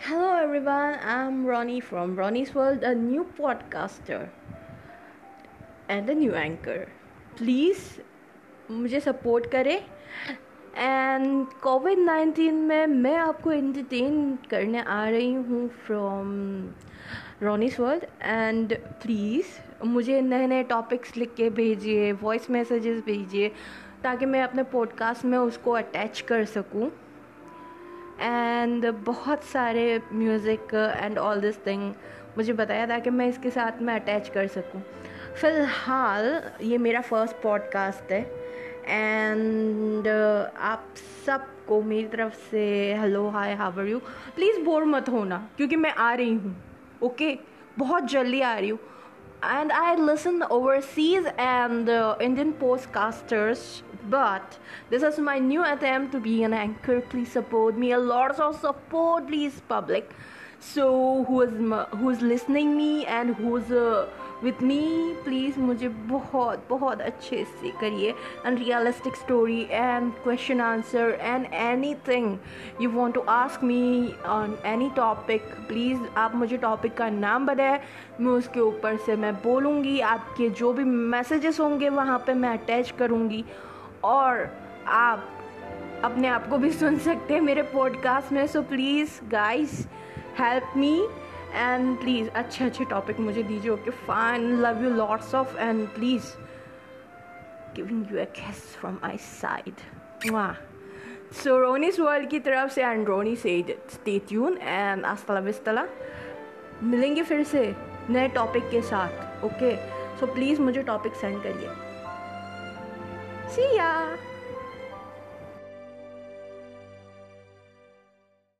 Hello everyone, I'm Ronnie from Ronnie's World, a new podcaster and a new anchor. Please मुझे support करें. And Covid nineteen में मैं आपको entertain करने आ रही हूँ from Ronnie's world and please मुझे नए नए टॉपिक्स लिख के भेजिए वॉइस मैसेजेस भेजिए ताकि मैं अपने पॉडकास्ट में उसको अटैच कर सकूँ. एंड बहुत सारे music and all this thing मुझे बताया था कि मैं इसके साथ में अटैच कर सकूँ फ़िलहाल ये मेरा फ़र्स्ट पॉडकास्ट है एंड uh, आप सबको मेरी तरफ़ से hello hi how are you please bore मत होना क्योंकि मैं आ रही हूँ ओके okay? बहुत जल्दी आ रही हूँ and I listen overseas and Indian postcasters. But this is my new attempt to be an anchor. Please support me. A lot of support, please, public. So who is who is listening me and who's uh, me please मुझे बहुत बहुत अच्छे से करिए and realistic story and question answer and anything you want to ask me on any topic please आप मुझे topic का नाम बताएँ मैं उसके ऊपर से मैं बोलूँगी आपके जो भी मैसेजेस होंगे वहाँ पे मैं अटैच करूँगी और आप अपने आप को भी सुन सकते हैं मेरे पॉडकास्ट में। So please guys help me and please अच्छे अच्छे टॉपिक मुझे दीजिए okay fine love you lots of and please giving you a kiss from my side वाह सो रोनीस वर्ल्ड की तरफ़ से एंड रोनी से स्टे ट्यून एंड आस्तला विस्तला मिलेंगे फिर से नए टॉपिक के साथ ओके सो प्लीज़ मुझे टॉपिक सेंड करिए। सी या